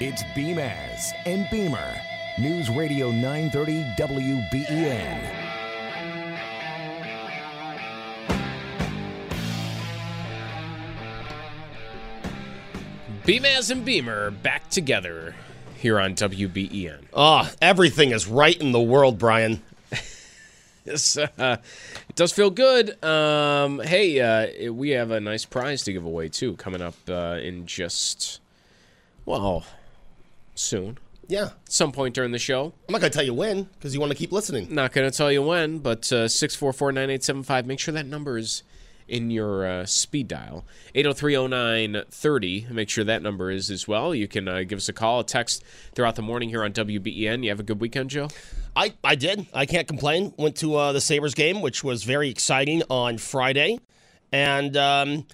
It's Beamaz and Beamer. News Radio 930 WBEN. Beamaz and Beamer back together here on WBEN. Oh, everything is right in the world, Brian. Yes, uh, it does feel good. Um, hey, uh, we have a nice prize to give away too coming up uh, in just well soon. Yeah. Some point during the show. I'm not going to tell you when because you want to keep listening. Not going to tell you when, but uh, 644 9875. Make sure that number is in your uh, speed dial. 8030930. Make sure that number is as well. You can uh, give us a call, a text throughout the morning here on WBEN. You have a good weekend, Joe? I, I did. I can't complain. Went to uh, the Sabres game, which was very exciting on Friday, and um,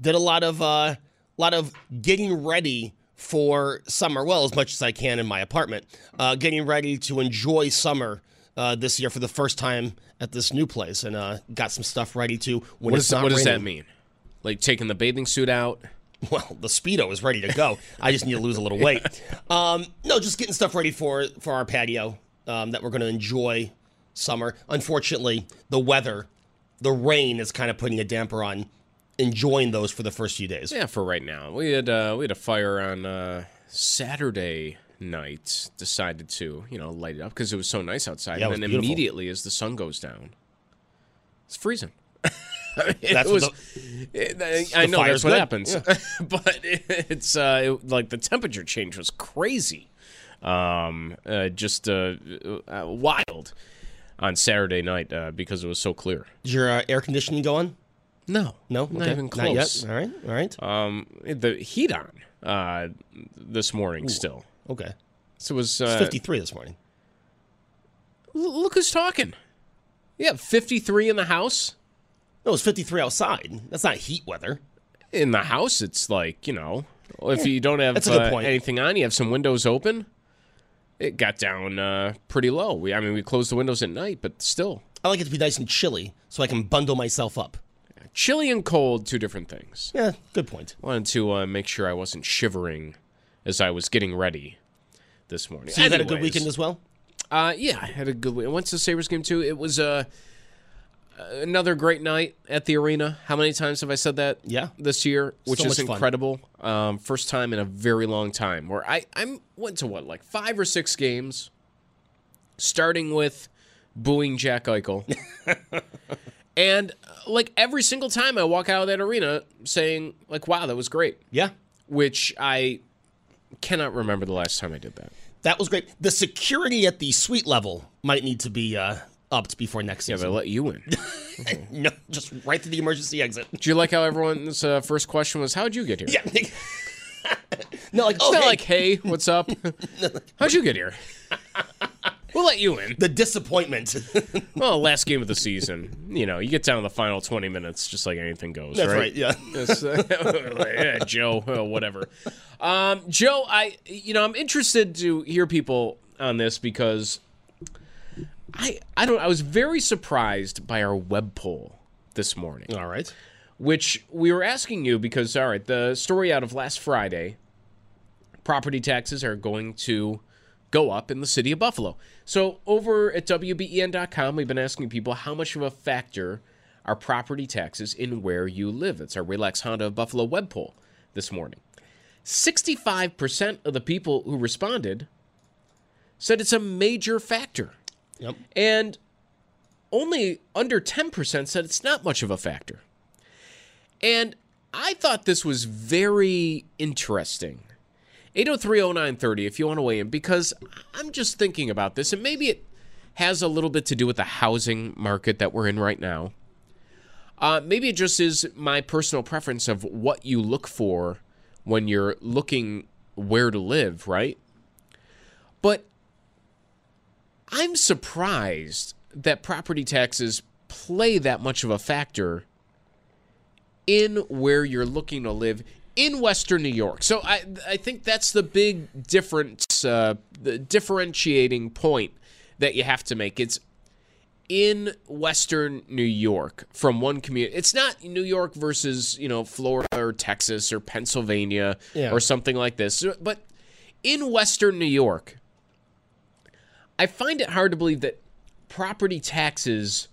did a lot of uh, lot of getting ready for summer. Well, as much as I can in my apartment, uh, getting ready to enjoy summer uh, this year for the first time at this new place, and uh, got some stuff ready to when What, it's is, not what does that mean? Like taking the bathing suit out? Well, the speedo is ready to go. I just need to lose a little weight. Um, no, just getting stuff ready for for our patio um, that we're going to enjoy summer. Unfortunately, the weather, the rain is kind of putting a damper on enjoying those for the first few days. Yeah, for right now. We had uh, we had a fire on uh, Saturday night. Decided to you know light it up because it was so nice outside, Yeah, it and then immediately as the sun goes down, it's freezing. I mean, That's it was. it- I the know that's what good. happens, but it's uh, it- like the temperature change was crazy, um, uh, just uh, uh, wild on Saturday night uh, because it was so clear. Is your uh, air conditioning going? No, No, not Okay. even Not close. yet. All right, all right. Um, the heat on uh, this morning still. okay. So it was uh, 53 this morning. l- Look who's talking. Yeah, 53 in the house. No, it's 53 outside. That's not heat weather. In the house, it's like you know, if you don't have That's a good uh, anything on, you have some windows open. It got down uh, pretty low. We, I mean, we closed the windows at night, but still, I like it to be nice and chilly so I can bundle myself up. Chilly and cold, two different things. Yeah, good point. Wanted to uh, make sure I wasn't shivering as I was getting ready this morning. So you had a good weekend as well? Uh, yeah, I had a good. I went to the Sabres game too. It was uh, another great night at the arena. How many times have I said that? Yeah. this year, which So is incredible. Um, first time in a very long time where I I went to what like five or six games, starting with booing Jack Eichel, and uh, like every single time I walk out of that arena saying like, "Wow, that was great," Yeah. which I cannot remember the last time I did that. That was great. The security at the suite level might need to be uh, upped before next season. Yeah, they let you in. no, just right to the emergency exit. Do you like how everyone's uh, first question was, "How'd you get here?" Yeah. no, like It's oh, not hey, like, "Hey, what's up? How'd you get here?" We'll let you in. the disappointment. Well, last game of the season, you know, you get down to the final twenty minutes, just like anything goes. That's right. right. Yeah. Uh, yeah, Joe, uh, whatever. Um, Joe, I, you know, I'm interested to hear people on this because I, I don't, I was very surprised by our web poll this morning. All right. which we were asking you because all right, the story out of last Friday, property taxes are going to go up in the city of Buffalo. So over at WBEN.com, we've been asking people how much of a factor are property taxes in where you live. It's our Relax Honda of Buffalo web poll this morning. 65% of the people who responded said it's a major factor. Yep. And only under 10% said it's not much of a factor. And I thought this was very interesting. 8030930 if you want to weigh in because I'm just thinking about this and maybe it has a little bit to do with the housing market that we're in right now. Uh, maybe it just is my personal preference of what you look for when you're looking where to live, right? But I'm surprised that property taxes play that much of a factor in where you're looking to live in Western New York. So I I think that's the big difference, uh, the differentiating point that you have to make. It's in Western New York from one community. It's not New York versus you know Florida or Texas or Pennsylvania Yeah. or something like this, but in Western New York, I find it hard to believe that property taxes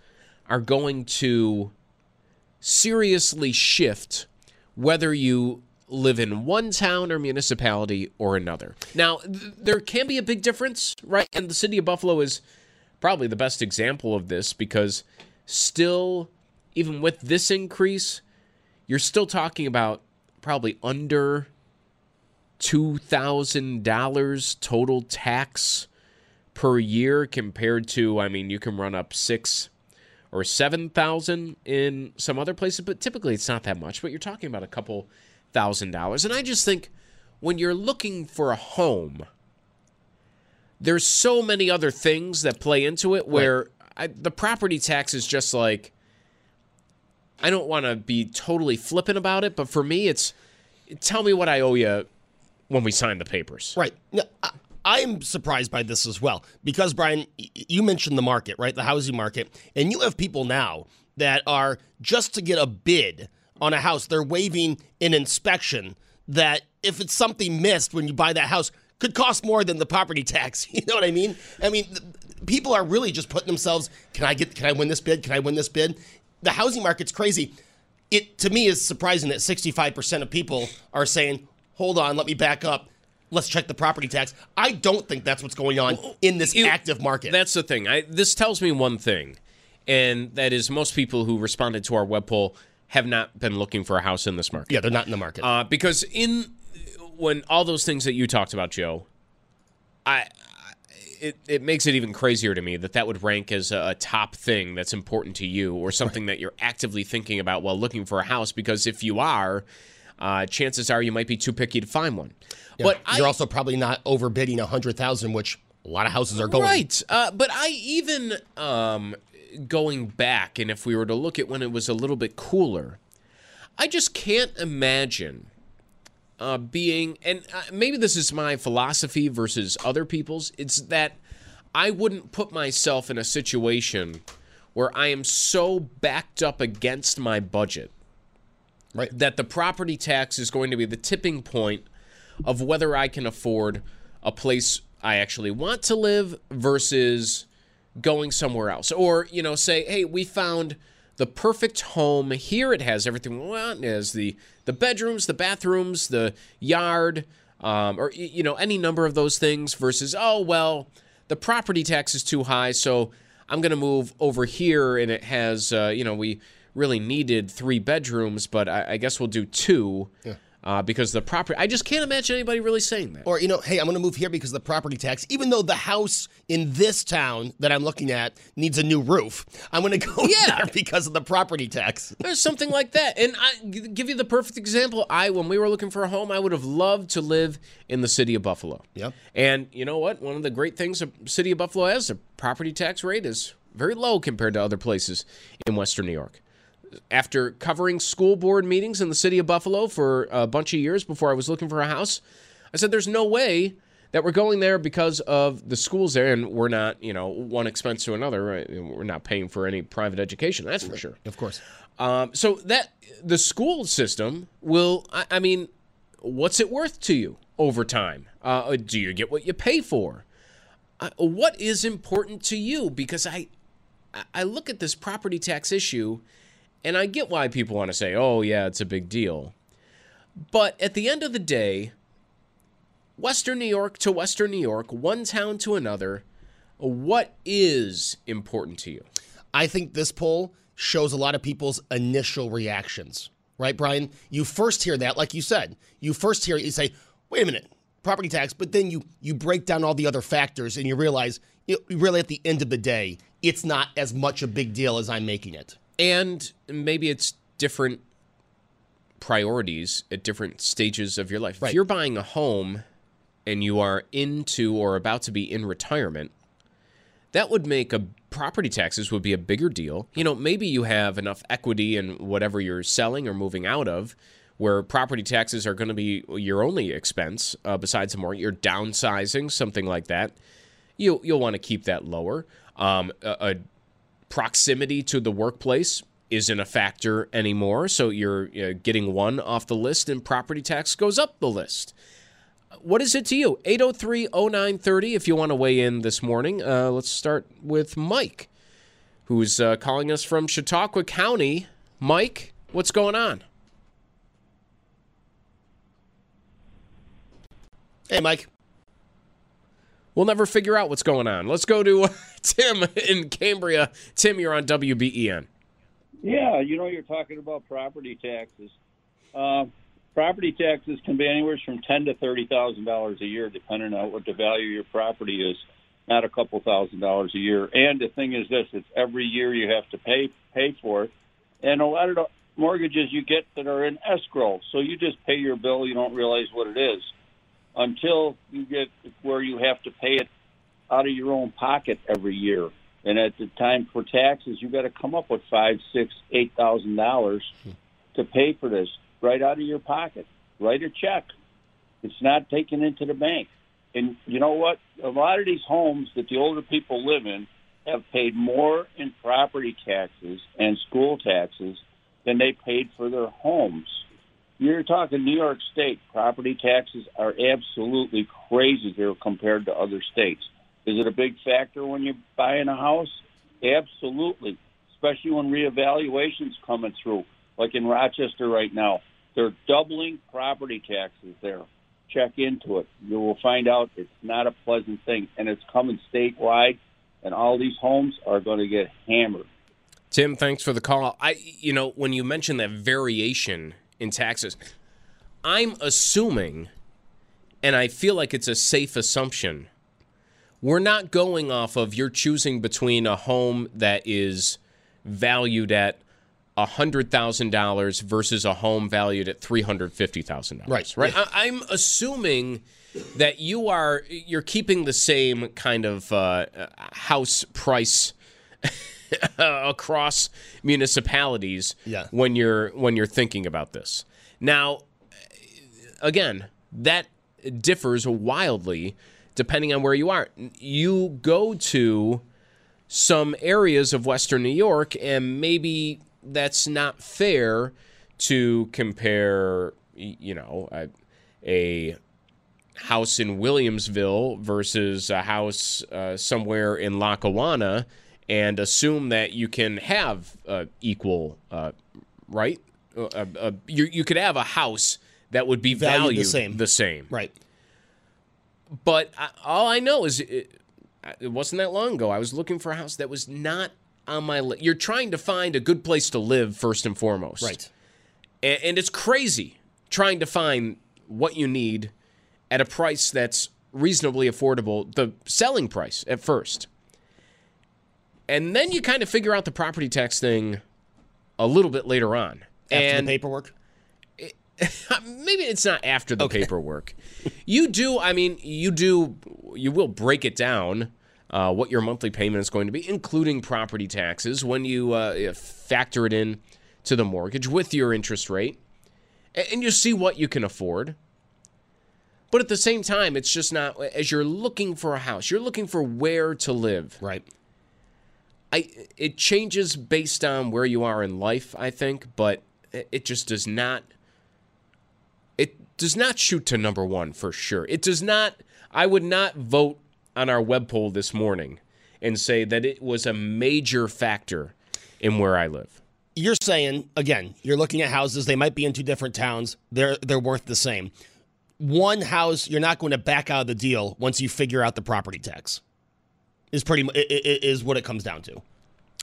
are going to seriously shift whether you live in one town or municipality or another. Now, th- there can be a big difference, right? And the city of Buffalo is probably the best example of this because still, even with this increase, you're still talking about probably under $2,000 total tax per year compared to, I mean, you can run up six or 7,000 in some other places, but typically it's not that much, but you're talking about a couple thousand dollars. And I just think when you're looking for a home, there's so many other things that play into it where I, the property tax is just like I don't want to be totally flippant about it, but for me it's tell me what I owe you when we sign the papers. Right. No, I, I am surprised by this as well because Brian, you mentioned the market, right? The housing market, and you have people now that are just to get a bid on a house, they're waiving an inspection that if it's something missed when you buy that house could cost more than the property tax. You know what I mean? I mean, people are really just putting themselves, can I get can I win this bid? Can I win this bid? The housing market's crazy. It to me is surprising that 65% of people are saying, "Hold on, let me back up. Let's check the property tax." I don't think that's what's going on in this You- active market. That's the thing. I, this tells me one thing, and that is most people who responded to our web poll have not been looking for a house in this market. yeah, they're not in the market. Uh, because in when all those things that you talked about, Joe, I, I it, it makes it even crazier to me that that would rank as a, a top thing that's important to you or something that you're actively thinking about while looking for a house. Because if you are, uh, chances are you might be too picky to find one. But You're also probably not overbidding 100,000, which a lot of houses are going. Right. Uh, but I even um, going back, and if we were to look at when it was a little bit cooler, I just can't imagine uh, being, and uh, maybe this is my philosophy versus other people's. It's that I wouldn't put myself in a situation where I am so backed up against my budget Right. that the property tax is going to be the tipping point of whether I can afford a place I actually want to live versus going somewhere else. Or, you know, say, hey, we found the perfect home. Here it has everything we want. Has the, the bedrooms, the bathrooms, the yard, um, or, you know, any number of those things versus, oh, well, the property tax is too high, so I'm going to move over here and it has, uh, you know, we really needed three bedrooms, but I, I guess we'll do two uh, because the property. I just can't imagine anybody really saying that. Or, you know, hey, I'm going to move here because of the property tax. Even though the house in this town that I'm looking at needs a new roof, I'm going to go Yeah. there because of the property tax. There's something like that. And I give you the perfect example. I when we were looking for a home, I would have loved to live in the city of Buffalo. Yep. And you know what? One of the great things the city of Buffalo has, the property tax rate is very low compared to other places in Western New York. After covering school board meetings in the city of Buffalo for a bunch of years before I was looking for a house, I said there's no way that we're going there because of the schools there and we're not, you know, one expense to another, right? We're not paying for any private education, that's for sure. Of course. Um, so that the school system will, I, I mean, what's it worth to you over time? Uh, do you get what you pay for? uh, what is important to you? Because I, I look at this property tax issue, and I get why people want to say, "Oh, yeah, it's a big deal," but at the end of the day, Western New York to Western New York, one town to another, what is important to you? I think this poll shows a lot of people's initial reactions, right, Brian? You first hear that, like you said, you first hear it, you say, wait a minute, property tax, but then you you break down all the other factors and you realize, you really at the end of the day, it's not as much a big deal as I'm making it. And maybe it's different priorities at different stages of your life. Right. If you're buying a home and you are into or about to be in retirement, that would make a property taxes would be a bigger deal. You know, maybe you have enough equity in whatever you're selling or moving out of where property taxes are going to be your only expense uh, besides the mortgage. You're downsizing, something like that. You, you'll want to keep that lower. Um, a, a proximity to the workplace isn't a factor anymore. So you're uh, getting one off the list, and property tax goes up the list. What is it to you? 803 0930 if you want to weigh in this morning. Uh, let's start with Mike, who's uh, calling us from Chautauqua County. Mike, what's going on? Hey, Mike. We'll never figure out what's going on. Let's go to uh, Tim in Cambria. Tim, you're on WBEN. Yeah, you know, you're talking about property taxes. Uh, property taxes can be anywhere from ten to thirty thousand dollars a year, depending on what the value of your property is. Not a couple thousand dollars a year. And the thing is this: it's every year you have to pay pay for it. And a lot of the mortgages you get that are in escrow, so you just pay your bill, you don't realize what it is until you get where you have to pay it out of your own pocket every year. And at the time for taxes, you got to come up with five, six, eight thousand dollars to pay for this right out of your pocket. Write a check. It's not taken into the bank. And you know what? A lot of these homes that the older people live in have paid more in property taxes and school taxes than they paid for their homes. You're talking New York State. Property taxes are absolutely crazy here compared to other states. Is it a big factor when you're buying a house? Absolutely, especially when reevaluations coming through, like in Rochester right now. They're doubling property taxes there. Check into it. You will find out it's not a pleasant thing, and it's coming statewide, and all these homes are going to get hammered. Tim, thanks for the call. I, you know, when you mentioned that variation in taxes, I'm assuming, and I feel like it's a safe assumption, we're not going off of you're choosing between a home that is valued at $100,000 versus a home valued at $350,000. Right. Right. I, I'm assuming that you are you're keeping the same kind of uh, house price across municipalities Yeah. when you're when you're thinking about this. Now, again, that differs wildly depending on where you are. You go to some areas of Western New York, and maybe that's not fair to compare, you know, a, a house in Williamsville versus a house uh, somewhere in Lackawanna and assume that you can have uh, equal, uh, right? Uh, uh, uh, you, you could have a house that would be Valued the same. The same. Right. But I, all I know is it, it wasn't that long ago. I was looking for a house that was not on my list. You're trying to find a good place to live first and foremost. Right. And, and it's crazy trying to find what you need at a price that's reasonably affordable, the selling price at first. And then you kind of figure out the property tax thing a little bit later on. After and the paperwork. maybe it's not after the paperwork. You do, I mean, you do, you will break it down uh, what your monthly payment is going to be, including property taxes, when you uh, factor it in to the mortgage with your interest rate, and you see what you can afford. But at the same time, it's just not, as you're looking for a house, you're looking for where to live. Right. I it changes based on where you are in life, I think, but it just does not it does not shoot to number 1 for sure. It does not I would not vote on our web poll this morning and say that it was a major factor in where I live. You're saying again, you're looking at houses. They might be in two different towns. They're they're worth the same. One house, you're not going to back out of the deal once you figure out the property tax. Is pretty is what it comes down to.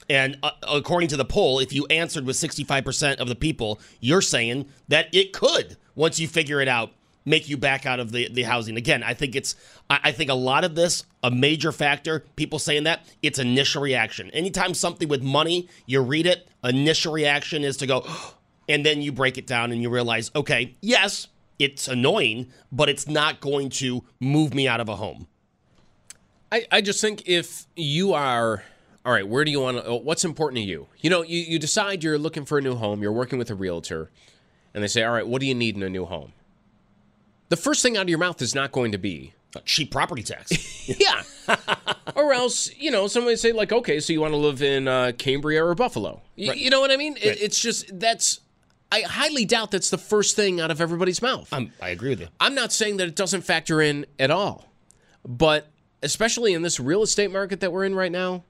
And uh, according to the poll, if you answered with 65% of the people, you're saying that it could, once you figure it out, make you back out of the, the housing. Again, I think it's, I think a lot of this, a major factor, people saying that, it's initial reaction. Anytime something with money, you read it, initial reaction is to go, and then you break it down and you realize, okay, yes, it's annoying, but it's not going to move me out of a home. I, I just think if you are all right, where do you want to? What's important to you? You know, you, you decide you're looking for a new home. You're working with a realtor, and they say, "All right, what do you need in a new home?" The first thing out of your mouth is not going to be a cheap property tax. yeah, or else you know somebody say like, "Okay, so you want to live in uh, Cambria or Buffalo?" Y- Right. You know what I mean? It- Right. it's just that's. I highly doubt that's the first thing out of everybody's mouth. I'm, I agree with you. I'm not saying that it doesn't factor in at all, but especially in this real estate market that we're in right now,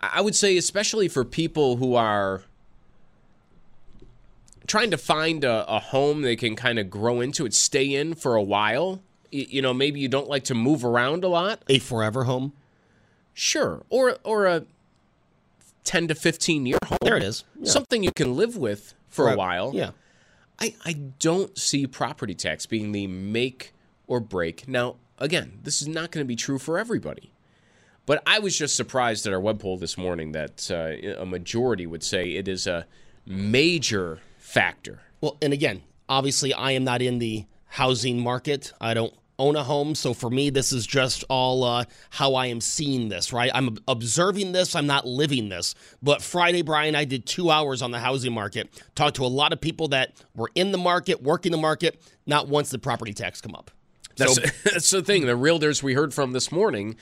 I would say, especially for people who are trying to find a, a home they can kind of grow into it, stay in for a while. y- You know, maybe you don't like to move around a lot. A forever home? Sure. Or or a 10 to 15 year home. There it is. Yeah. Something you can live with for a while. Yeah. I, I don't see property tax being the make or break. Now, again, this is not going to be true for everybody. But I was just surprised at our web poll this morning that uh, a majority would say it is a major factor. Well, and again, obviously, I am not in the housing market. I don't own a home. So for me, this is just all uh, how I am seeing this, right? I'm observing this. I'm not living this. But Friday, Brian, I did two hours on the housing market, talked to a lot of people that were in the market, working the market. Not once did property tax come up. That's, that's the thing. The realtors we heard from this morning,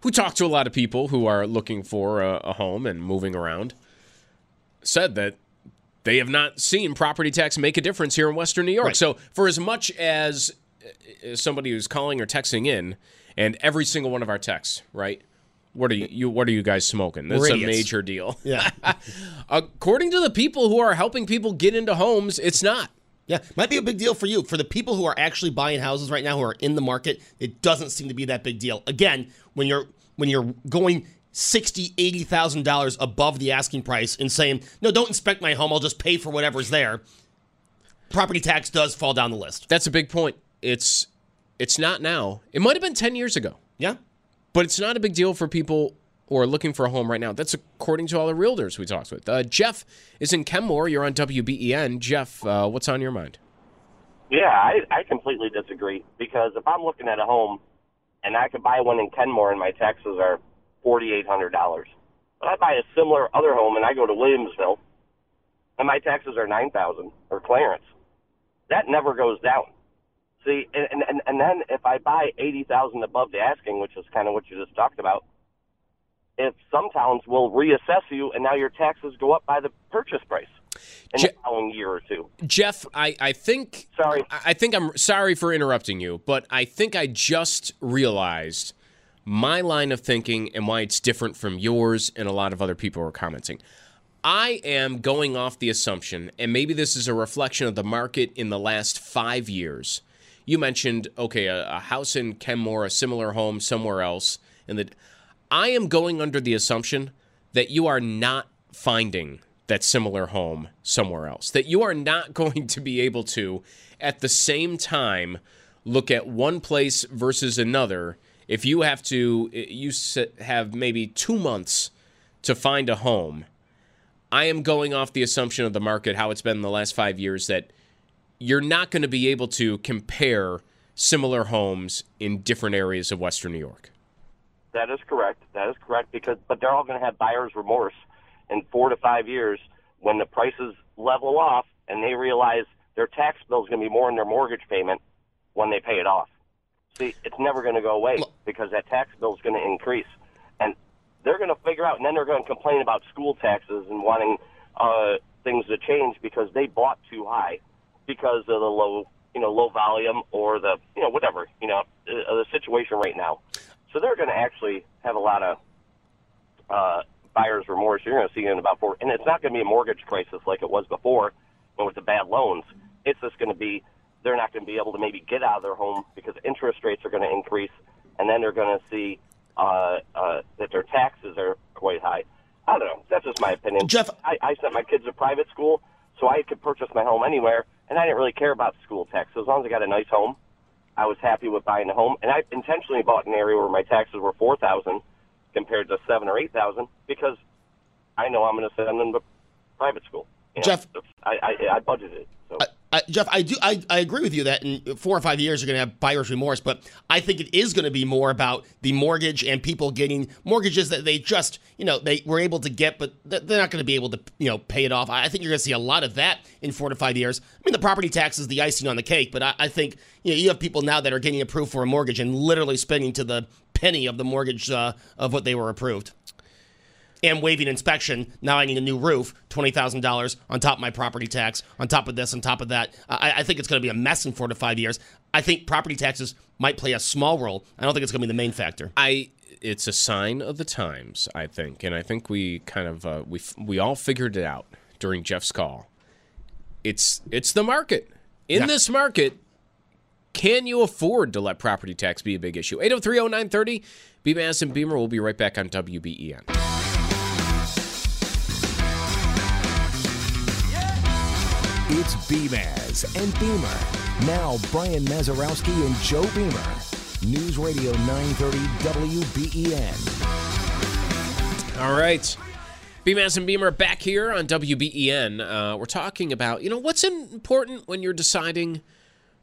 who talked to a lot of people who are looking for a, a home and moving around, said that they have not seen property tax make a difference here in Western New York. Right. So, for as much as uh, somebody who's calling or texting in, and every single one of our texts, right? What are you, you what are you guys smoking? That's a major deal. Yeah. According to the people who are helping people get into homes, it's not. Yeah, might be a big deal for you. For the people who are actually buying houses right now, who are in the market, it doesn't seem to be that big deal. Again, when you're when you're going sixty, eighty thousand dollars above the asking price and saying, "No, don't inspect my home. I'll just pay for whatever's there." Property tax does fall down the list. That's a big point. It's it's not now. It might have been 10 years ago. Yeah. But it's not a big deal for people are looking for a home right now. That's according to all the realtors we talked with. Uh, Jeff is in Kenmore. You're on WBEN. Jeff, uh, what's on your mind? Yeah, I, I completely disagree because if I'm looking at a home and I could buy one in Kenmore and my taxes are forty eight hundred dollars, but I buy a similar other home and I go to Williamsville and my taxes are nine thousand or Clarence, that never goes down. See, and and and then if I buy eighty thousand above the asking, which is kind of what you just talked about, if some towns will reassess you and now your taxes go up by the purchase price in Je- the following year or two. Jeff, I, I think. Sorry. I I think I'm sorry for interrupting you, but I think I just realized my line of thinking and why it's different from yours and a lot of other people are commenting. I am going off the assumption, and maybe this is a reflection of the market in the last five years. You mentioned, okay, a, a house in Kenmore, a similar home somewhere else, and that I am going under the assumption that you are not finding that similar home somewhere else. That you are not going to be able to, at the same time, look at one place versus another. If you have to, eh, you have maybe two months to find a home. I am going off the assumption of the market, how it's been in the last five years, that you're not going to be able to compare similar homes in different areas of Western New York. That is correct. That is correct because but they're all going to have buyer's remorse in 4 to 5 years when the prices level off and they realize their tax bill is going to be more than their mortgage payment when they pay it off. See, it's never going to go away because that tax bill is going to increase. And they're going to figure out and then they're going to complain about school taxes and wanting uh things to change because they bought too high because of the low you know, low volume or the, you know, whatever, you know, uh, the situation right now. So they're going to actually have a lot of uh, buyer's remorse. You're going to see in about four, and it's not going to be a mortgage crisis like it was before, and with the bad loans. It's just going to be they're not going to be able to maybe get out of their home because interest rates are going to increase, and then they're going to see uh, uh, that their taxes are quite high. I don't know. That's just my opinion. Jeff, I, I sent my kids to private school, so I could purchase my home anywhere, and I didn't really care about school tax. So as long as I got a nice home, I was happy with buying a home. And I intentionally bought an area where my taxes were four thousand compared to seven or eight thousand because I know I'm going to send them to private school. You know, Jeff- I, I, I budgeted. So. Jeff, I do. I, I agree with you that in four or five years you're going to have buyer's remorse, but I think it is going to be more about the mortgage and people getting mortgages that they just, you know, they were able to get, but they're not going to be able to, you know, pay it off. I I think you're going to see a lot of that in four to five years. I mean, the property tax is the icing on the cake, but I, I think you know you have people now that are getting approved for a mortgage and literally spending to the penny of the mortgage uh, of what they were approved and waiving inspection. Now I need a new roof, twenty thousand dollars on top of my property tax, on top of this, on top of that. I, I think it's going to be a mess in four to five years. I think property taxes might play a small role. I don't think it's going to be the main factor. I it's a sign of the times, I think, and I think we kind of uh, we f- we all figured it out during Jeff's call. It's it's the market. In Yeah. this market, can you afford to let property tax be a big issue? 8030930 BMAS and Beamer will be right back on WBEN. It's Beamaz and Beamer. Now, Brian Mazarowski and Joe Beamer. News Radio 930 WBEN. All right. BMAS and Beamer back here on WBEN. Uh, we're talking about, you know, what's important when you're deciding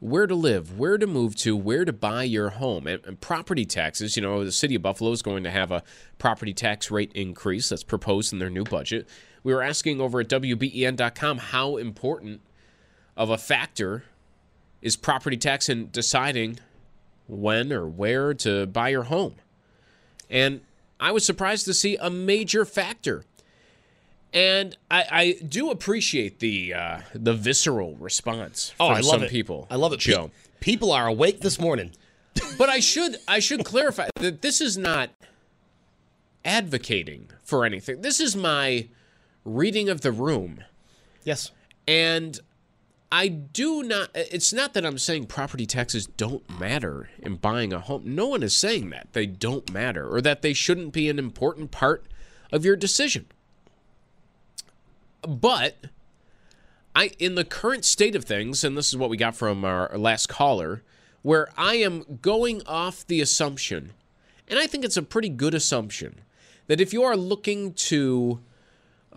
where to live, where to move to, where to buy your home. And, and property taxes, you know, the city of Buffalo is going to have a property tax rate increase that's proposed in their new budget. We were asking over at WBEN.com how important of a factor is property tax in deciding when or where to buy your home. And I was surprised to see a major factor. And I, I do appreciate the uh, the visceral response Oh, from I love some it. people. I love it, Joe. Pe- people are awake this morning. But I should I should clarify that this is not advocating for anything. This is my reading of the room. Yes. And I do not it's not that I'm saying property taxes don't matter in buying a home. No one is saying that they don't matter or that they shouldn't be an important part of your decision. But I in the current state of things and this is what we got from our last caller where I am going off the assumption and I think it's a pretty good assumption that if you are looking to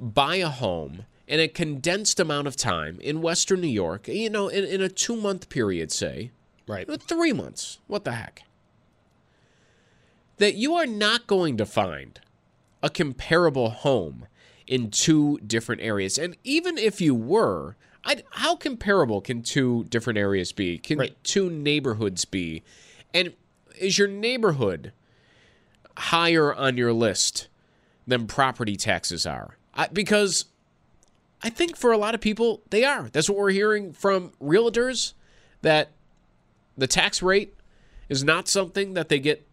buy a home in a condensed amount of time in Western New York, you know, in, in a two month period, say, Right. uh, three months, what the heck, that you are not going to find a comparable home in two different areas. And even if you were, I'd, how comparable can two different areas be? Can Right. two neighborhoods be? And is your neighborhood higher on your list than property taxes are? I, because I think for a lot of people, they are. That's what we're hearing from realtors that the tax rate is not something that they get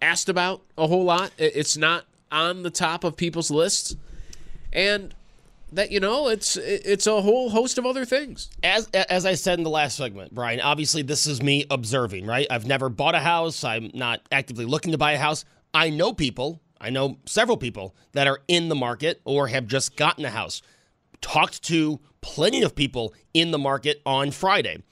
asked about a whole lot. It's not on the top of people's lists. And that you know, it's it's a whole host of other things. As as I said in the last segment, Brian, obviously this is me observing, right? I've never bought a house. I'm not actively looking to buy a house. I know people, I know several people that are in the market or have just gotten a house. Talked to plenty of people in the market on Friday.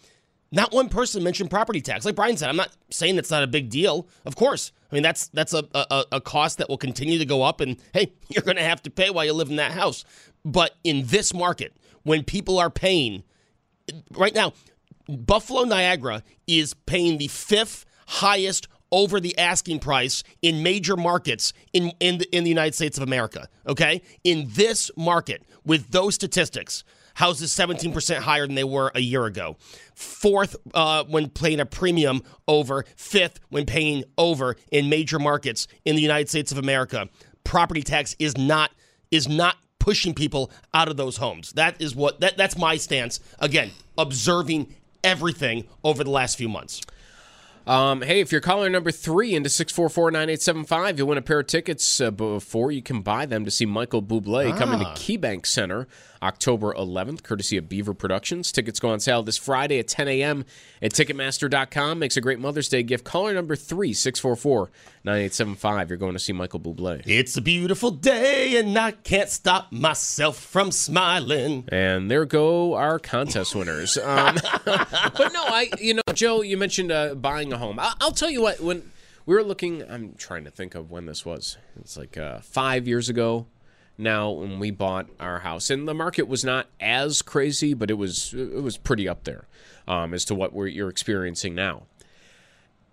Not one person mentioned property tax. Like Brian said, I'm not saying that's not a big deal. Of course, I mean that's that's a a, a cost that will continue to go up, and hey, you're going to have to pay while you live in that house. But in this market, when people are paying right now, Buffalo Niagara is paying the fifth highest over the asking price in major markets in in the, in the United States of America. Okay, in this market with those statistics, houses 17% higher than they were a year ago. Fourth, uh, when paying a premium over. Fifth, when paying over in major markets in the United States of America. Property tax is not is not pushing people out of those homes. That is what that that's my stance. Again, observing everything over the last few months. Um, hey, if you're caller number three into 644-9875, you'll win a pair of tickets uh, before you can buy them to see Michael Bublé coming to Ah. KeyBank Center October 11th, courtesy of Beaver Productions. Tickets go on sale this Friday at 10 a.m. at Ticketmaster.com. Makes a great Mother's Day gift. Caller number three, 644-9875. You're going to see Michael Bublé. It's a beautiful day, and I can't stop myself from smiling. And there go our contest winners. Um, but no, I, you know, Joe, you mentioned uh, buying a home. I, I'll tell you what, when we were looking, I'm trying to think of when this was. It's like uh, five years ago now when we bought our house, and the market was not as crazy, but it was it was pretty up there um, as to what we're, you're experiencing now.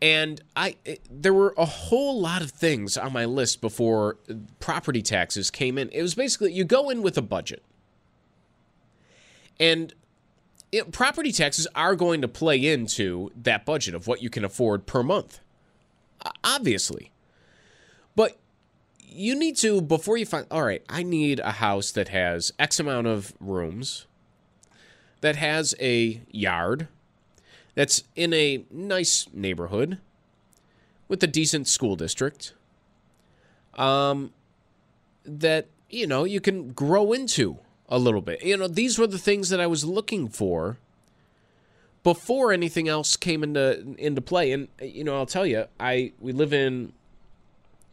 And I, it- there were a whole lot of things on my list before property taxes came in. It was basically you go in with a budget. And it, property taxes are going to play into that budget of what you can afford per month. Obviously. You need to, before you find, all right, I need a house that has X amount of rooms, that has a yard, that's in a nice neighborhood with a decent school district, um, that, you know, you can grow into a little bit. You know, these were the things that I was looking for before anything else came into into play. And you know, I'll tell you, I we live in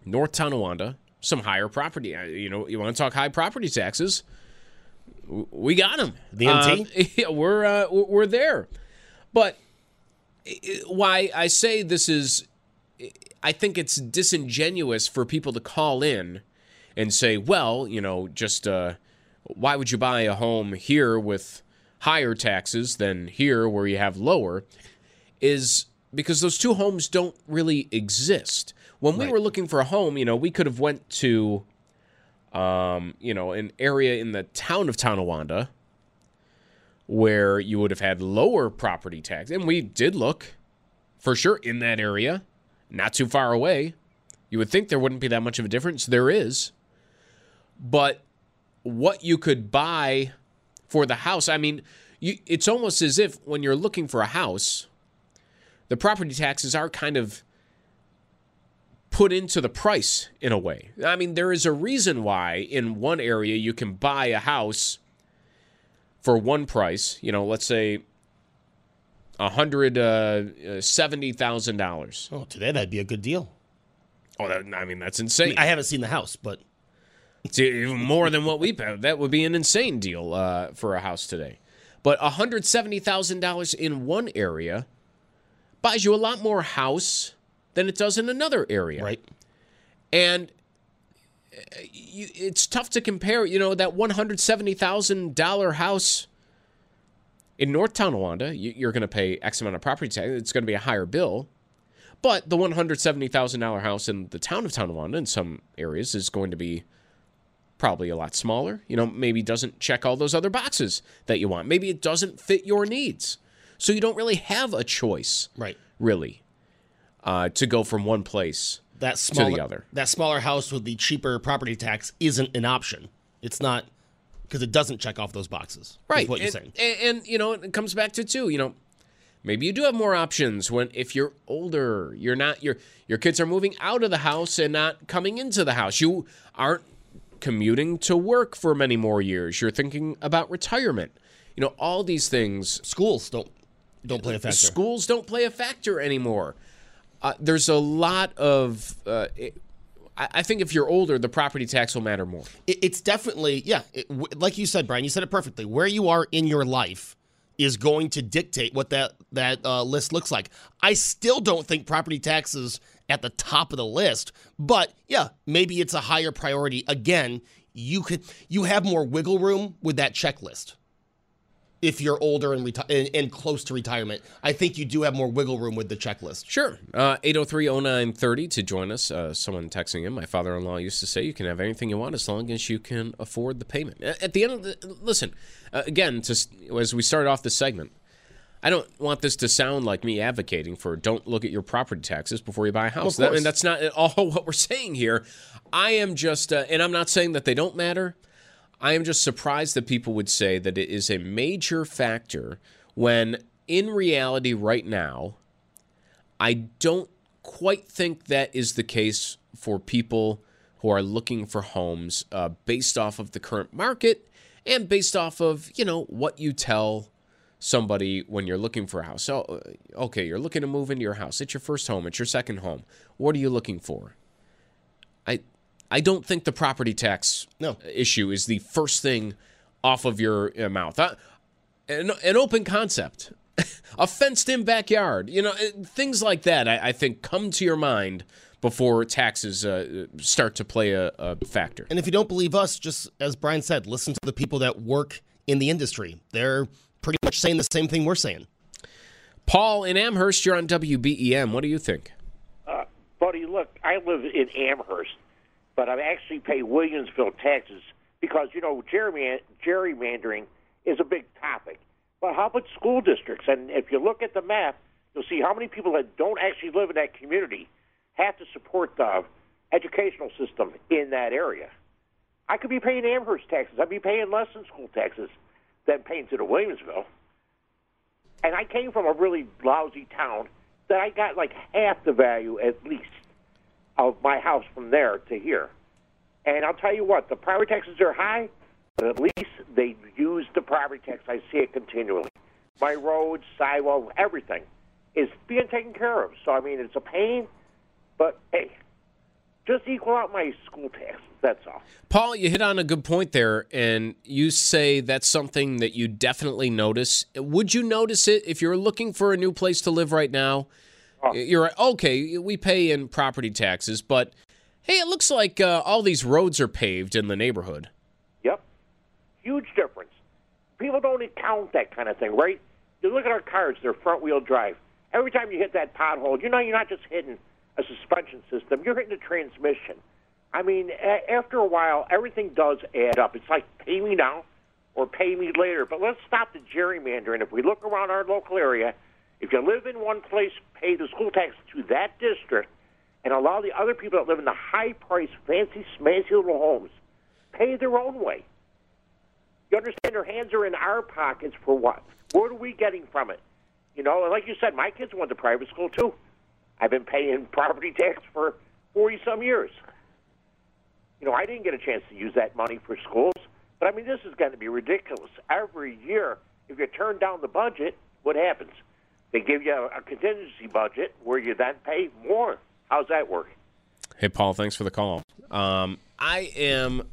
North Tonawanda, some higher property. You know, you want to talk high property taxes? We got them. The MT? yeah, we're uh, we're there. But why I say this is, I think it's disingenuous for people to call in and say, well, you know, just uh, why would you buy a home here with higher taxes than here where you have lower? Is because those two homes don't really exist. When we were looking for a home, you know, we could have went to, um, you know, an area in the town of Tonawanda where you would have had lower property tax, and we did look for sure in that area, not too far away. You would think there wouldn't be that much of a difference. There is. But what you could buy for the house, I mean, you, it's almost as if when you're looking for a house, the property taxes are kind of put into the price in a way. I mean, there is a reason why in one area you can buy a house for one price, you know, let's say a hundred uh, seventy thousand dollars. Oh, today that'd be a good deal. Oh, that, I mean that's I, insane. mean, I haven't seen the house, but It's even more than what we pay. That would be an insane deal uh, for a house today. But hundred seventy thousand dollars in one area buys you a lot more house than it does in another area. right. and uh, it's tough to compare. You know that one hundred seventy thousand dollar house in North Tonawanda, you, you're going to pay X amount of property tax. It's going to be a higher bill, but the one hundred seventy thousand dollar house in the town of Tonawanda, in some areas, is going to be probably a lot smaller. You know, maybe doesn't check all those other boxes that you want. Maybe it doesn't fit your needs, so you don't really have a choice, Right. really, uh, to go from one place That smaller, to the other. that smaller house with the cheaper property tax isn't an option. It's not because it doesn't check off those boxes. right what you're saying. And, and, you know it comes back to too you know maybe you do have more options when if you're older you're not your your kids are moving out of the house and not coming into the house you aren't commuting to work for many more years you're thinking about retirement you know all these things Schools don't don't play a factor. schools don't play a factor anymore uh, there's a lot of uh, it, I think if you're older, the property tax will matter more. It, it's definitely yeah. It, like you said, Brian, you said it perfectly. Where you are in your life is going to dictate what that that uh, list looks like. I still don't think property taxes at the top of the list, but yeah, maybe it's a higher priority. Again, you could you have more wiggle room with that checklist. If you're older and, reti- and, and close to retirement, I think you do have more wiggle room with the checklist. Sure. Uh, 803-0930 to join us. Uh, someone texting in. My father-in-law used to say you can have anything you want as long as you can afford the payment. At the end of the listen, uh, again, to, as we started off this segment, I don't want this to sound like me advocating for don't look at your property taxes before you buy a house. That- I mean, that's not at all what we're saying here. I am just, uh, and I'm not saying that they don't matter. I am just surprised that people would say that it is a major factor when in reality, right now, I don't quite think that is the case for people who are looking for homes uh, based off of the current market and based off of you know what you tell somebody when you're looking for a house. So, uh, okay, you're looking to move into your house. It's your first home. It's your second home. What are you looking for? I I don't think the property tax No. issue is the first thing off of your uh, mouth. Uh, an, an open concept, a fenced-in backyard, you know, uh, things like that. I, I think come to your mind before taxes uh, start to play a, a factor. And if you don't believe us, just as Brian said, listen to the people that work in the industry. They're pretty much saying the same thing we're saying. Paul in Amherst, you're on WBEN. What do you think? Uh, buddy, look, I live in Amherst, but I actually pay Williamsville taxes because you know gerryman- gerrymandering is a big topic. But how about school districts? And if you look at the map, you'll see how many people that don't actually live in that community have to support the educational system in that area. I could be paying Amherst taxes. I'd be paying less in school taxes than paying to the Williamsville. And I came from a really lousy town that I got like half the value at least of my house from there to here. And I'll tell you what, the property taxes are high, but at least they use the property tax. I see it continually. My roads, sidewalk, everything is being taken care of. So I mean, it's a pain, but hey, just equal out my school taxes. That's all. Paul, you hit on a good point there, and you say that's something that you definitely notice. Would you notice it if you're looking for a new place to live right now? You're right. Okay, we pay in property taxes, but hey, it looks like uh, all these roads are paved in the neighborhood. Yep. Huge difference. People don't count that kind of thing, right? You look at our cars, they're front wheel drive. Every time you hit that pothole, you know you're not just hitting a suspension system, you're hitting a transmission. I mean, a- after a while, everything does add up. It's like pay me now or pay me later. But let's stop the gerrymandering. If we look around our local area, if you live in one place, pay the school tax to that district and allow the other people that live in the high price, fancy, smancy little homes pay their own way. You understand their hands are in our pockets for what? What are we getting from it? You know, and like you said, my kids went to private school too. I've been paying property tax for 40 some years. You know, I didn't get a chance to use that money for schools, but I mean, this is going to be ridiculous. Every year, if you turn down the budget, what happens? They give you a, a contingency budget where you then pay more. How's that work? Hey, Paul, thanks for the call. Um, I am.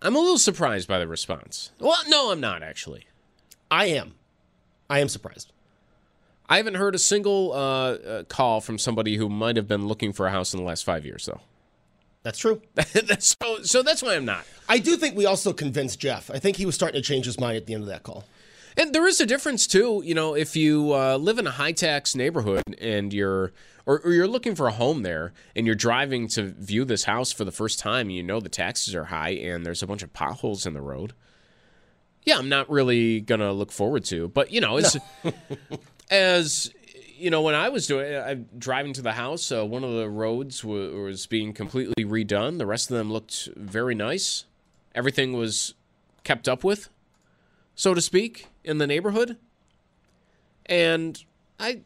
I'm a little surprised by the response. Well, no, I'm not actually. I am. I am surprised. I haven't heard a single uh, uh, call from somebody who might have been looking for a house in the last five years, though. That's true. so, so that's why I'm not. I do think we also convinced Jeff. I think he was starting to change his mind at the end of that call. And there is a difference too. You know, if you uh, live in a high tax neighborhood and you're or, or you're looking for a home there and you're driving to view this house for the first time, and you know the taxes are high and there's a bunch of potholes in the road. Yeah, I'm not really gonna look forward to. But you know, as as you know, when I was doing, I'm driving to the house. Uh, one of the roads was, was being completely redone. The rest of them looked very nice. Everything was kept up with, so to speak, in the neighborhood. And I,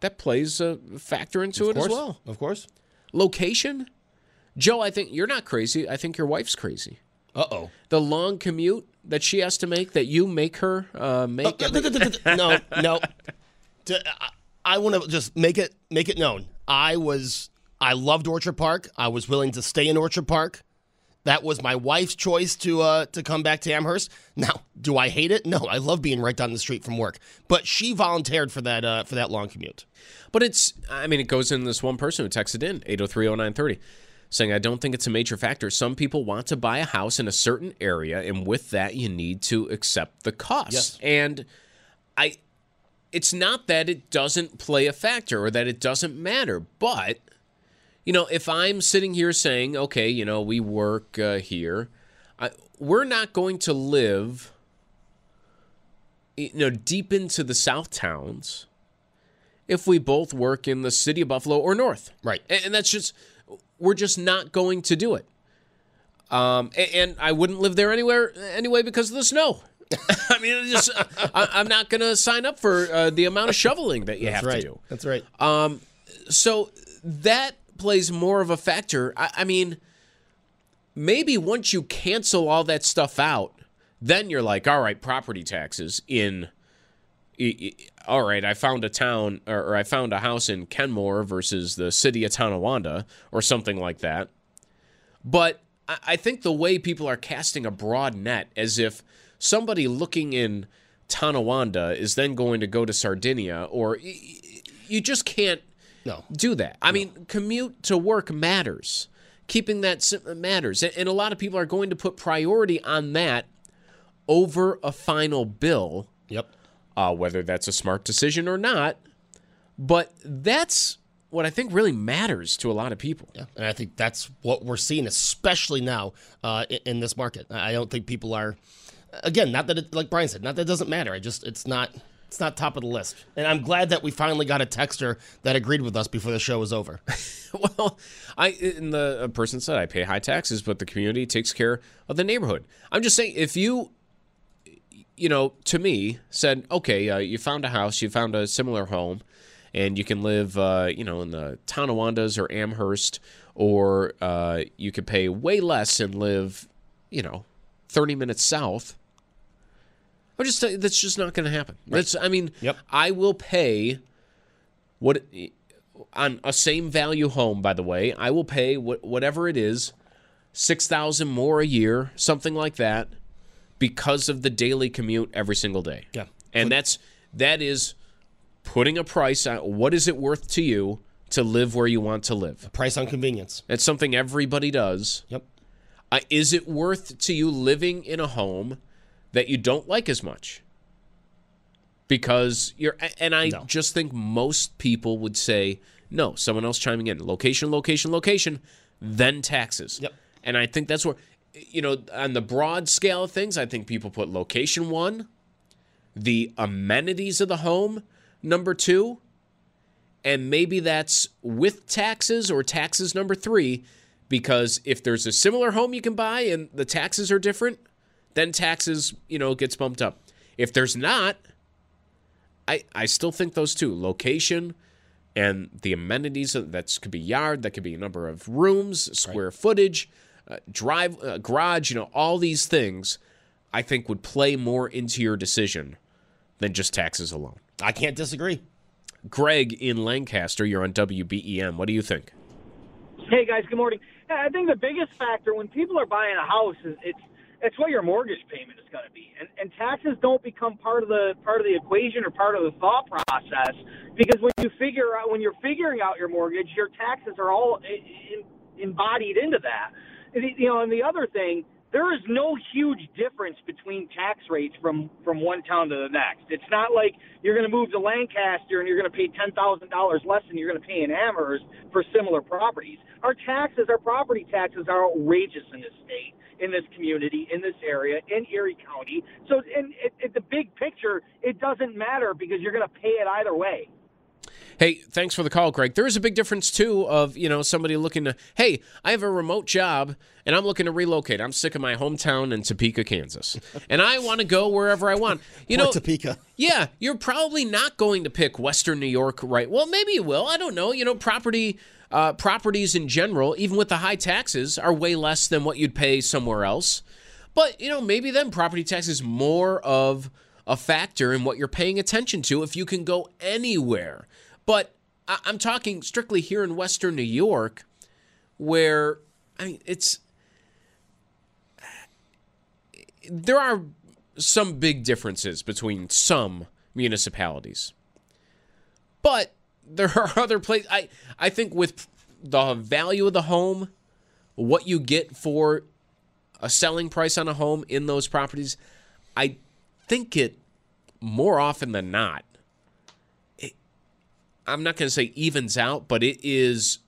that plays a factor into Of it as well. Of course. Location, Joe. I think you're not crazy. I think your wife's crazy. Uh oh. The long commute that she has to make, that you make her uh, make. no, no. To- I- I want to just make it make it known. I was I loved Orchard Park. I was willing to stay in Orchard Park. That was my wife's choice to uh, to come back to Amherst. Now, do I hate it? No, I love being right down the street from work. But she volunteered for that uh, for that long commute. But it's, I mean, it goes in this one person who texted in 8030930 saying, I don't think it's a major factor. Some people want to buy a house in a certain area, and with that, you need to accept the cost. Yes. And I, it's not that it doesn't play a factor or that it doesn't matter, but, you know, if I'm sitting here saying, okay, you know, we work uh, here, I, we're not going to live, you know, deep into the South towns if we both work in the city of Buffalo or North. Right. And, and that's just, we're just not going to do it. Um, a- and, I wouldn't live there anywhere anyway because of the snow. I mean, it's just I, I'm not going to sign up for uh, the amount of shoveling that you That's have right. to do. That's right. Um, so that plays more of a factor. I, I mean, maybe once you cancel all that stuff out, then you're like, all right, property taxes in. All right, I found a town or, I found a house in Kenmore versus the city of Tonawanda or something like that. But I think the way people are casting a broad net as if somebody looking in Tonawanda is then going to go to Sardinia or you just can't no. do that. I mean, commute to work matters. Keeping that matters. And a lot of people are going to put priority on that over a final bill. Yep. Uh, whether that's a smart decision or not. But that's what I think really matters to a lot of people. Yeah, and I think that's what we're seeing, especially now uh, in, in this market. I don't think people are, again, not that it, like Brian said, not that it doesn't matter. I just it's not it's not top of the list, and I'm glad that we finally got a texter that agreed with us before the show was over. well, I and the person said I pay high taxes, but the community takes care of the neighborhood. I'm just saying, if you, you know, to me said, okay, uh, you found a house, you found a similar home, and you can live, uh, you know, in the Tonawandas or Amherst, or uh, you could pay way less and live, you know, 30 minutes south. I'm just saying that's just not going to happen. That's I mean, Yep. I will pay what on a same value home. By the way, I will pay what, whatever it is, six thousand more a year, something like that, because of the daily commute every single day. Yeah. and that's that is putting a price on what is it worth to you to live where you want to live. Price on convenience. It's something everybody does. Yep. Uh, is it worth to you living in a home that you don't like as much? Because you're, and I No. just think most people would say no. Someone else chiming in, location, location, location, then taxes. Yep. And I think that's where, you know, on the broad scale of things, I think people put location one, the amenities of the home number two, and maybe that's with taxes or taxes number three because if there's a similar home you can buy and the taxes are different then taxes you know gets bumped up if there's not i i still think those two location and the amenities that could be yard that could be a number of rooms square footage uh, drive uh, garage you know all these things i think would play more into your decision than just taxes alone I can't disagree. Greg in Lancaster, you're on WBEN. What do you think? Hey guys, good morning. I think the biggest factor when people are buying a house is it's it's what your mortgage payment is going to be, and and taxes don't become part of the part of the equation or part of the thought process because when you figure out when you're figuring out your mortgage, your taxes are all in, embodied into that. And, You know, and the other thing, there is no huge difference between tax rates from from one town to the next. It's not like you're going to move to Lancaster and you're going to pay ten thousand dollars less than you're going to pay in Amherst for similar properties. Our taxes, our property taxes, are outrageous in this state, in this community, in this area, in Erie County. So, in, in, in the big picture, it doesn't matter because you're going to pay it either way. Hey, thanks for the call, Greg. There is a big difference too of you know somebody looking to. Hey, I have a remote job and I'm looking to relocate. I'm sick of my hometown in Topeka, Kansas, and I want to go wherever I want. You know, Topeka. Yeah, you're probably not going to pick Western New York, right? Well, maybe you will. I don't know. You know, property uh, properties in general, even with the high taxes, are way less than what you'd pay somewhere else. But you know, maybe then property tax is more of a factor in what you're paying attention to if you can go anywhere. But I- I'm talking strictly here in Western New York, where I mean it's there are some big differences between some municipalities. But there are other places I I think with the value of the home, what you get for a selling price on a home in those properties, I think it more often than not I'm not going to say evens out, but it is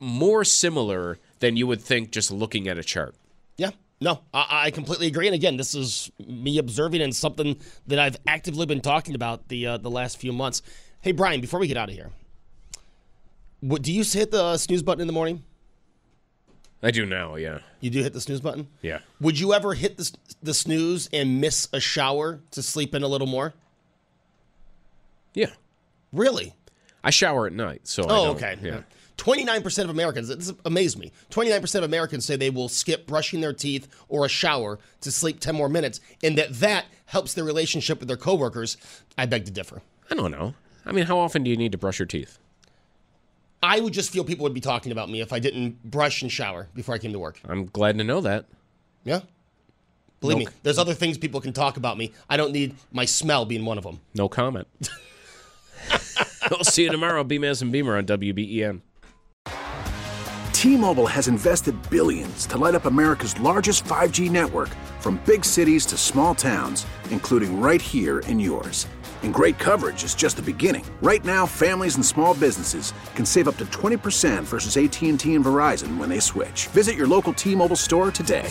more similar than you would think just looking at a chart. Yeah, no, I, I completely agree. And again, this is me observing and something that I've actively been talking about the uh, the last few months. Hey, Brian, before we get out of here, what, do you hit the snooze button in the morning? I do now, yeah. You do hit the snooze button? Yeah. Would you ever hit the, the snooze and miss a shower to sleep in a little more? Yeah. Really? I shower at night, so I Oh, okay. Yeah. 29% of Americans, this amazed me. 29% of Americans say they will skip brushing their teeth or a shower to sleep 10 more minutes, and that that helps their relationship with their coworkers. I beg to differ. I don't know. I mean, how often do you need to brush your teeth? I would just feel people would be talking about me if I didn't brush and shower before I came to work. I'm glad to know that. Yeah. Believe No- me, there's other things people can talk about me. I don't need my smell being one of them. No comment. we'll see you tomorrow, BMAS and Beamer on WBEN. T-Mobile has invested billions to light up America's largest 5G network from big cities to small towns, including right here in yours. And great coverage is just the beginning. Right now, families and small businesses can save up to 20% versus AT&T and Verizon when they switch. Visit your local T-Mobile store today.